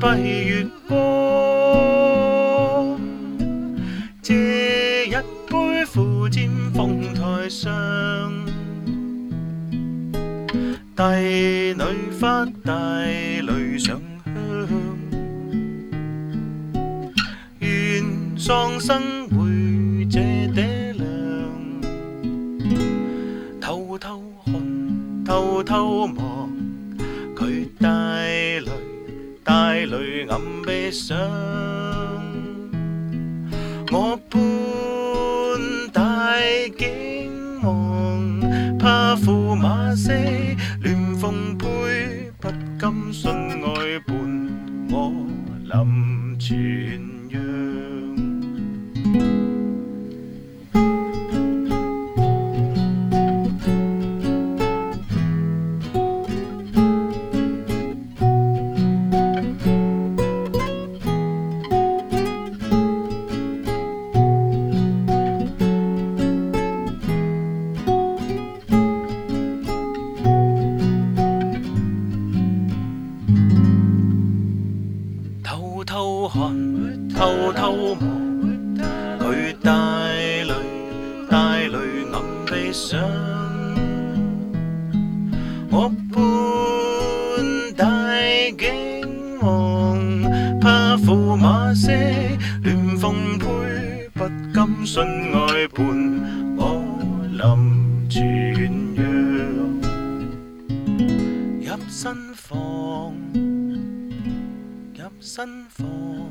拜月光，借一杯苦煎凤台上，帝女发带泪上香，愿丧生会这爹娘，偷偷看，偷偷望，佢带泪。泪暗悲伤，我半大惊惶，怕驸马色乱奉陪，不甘信爱伴我临泉阳。偷看，偷偷望，佢带泪，带泪暗悲伤。我半带惊惶，怕驸马些乱奉陪，不甘信爱伴我临泉壤，入新房。入新房，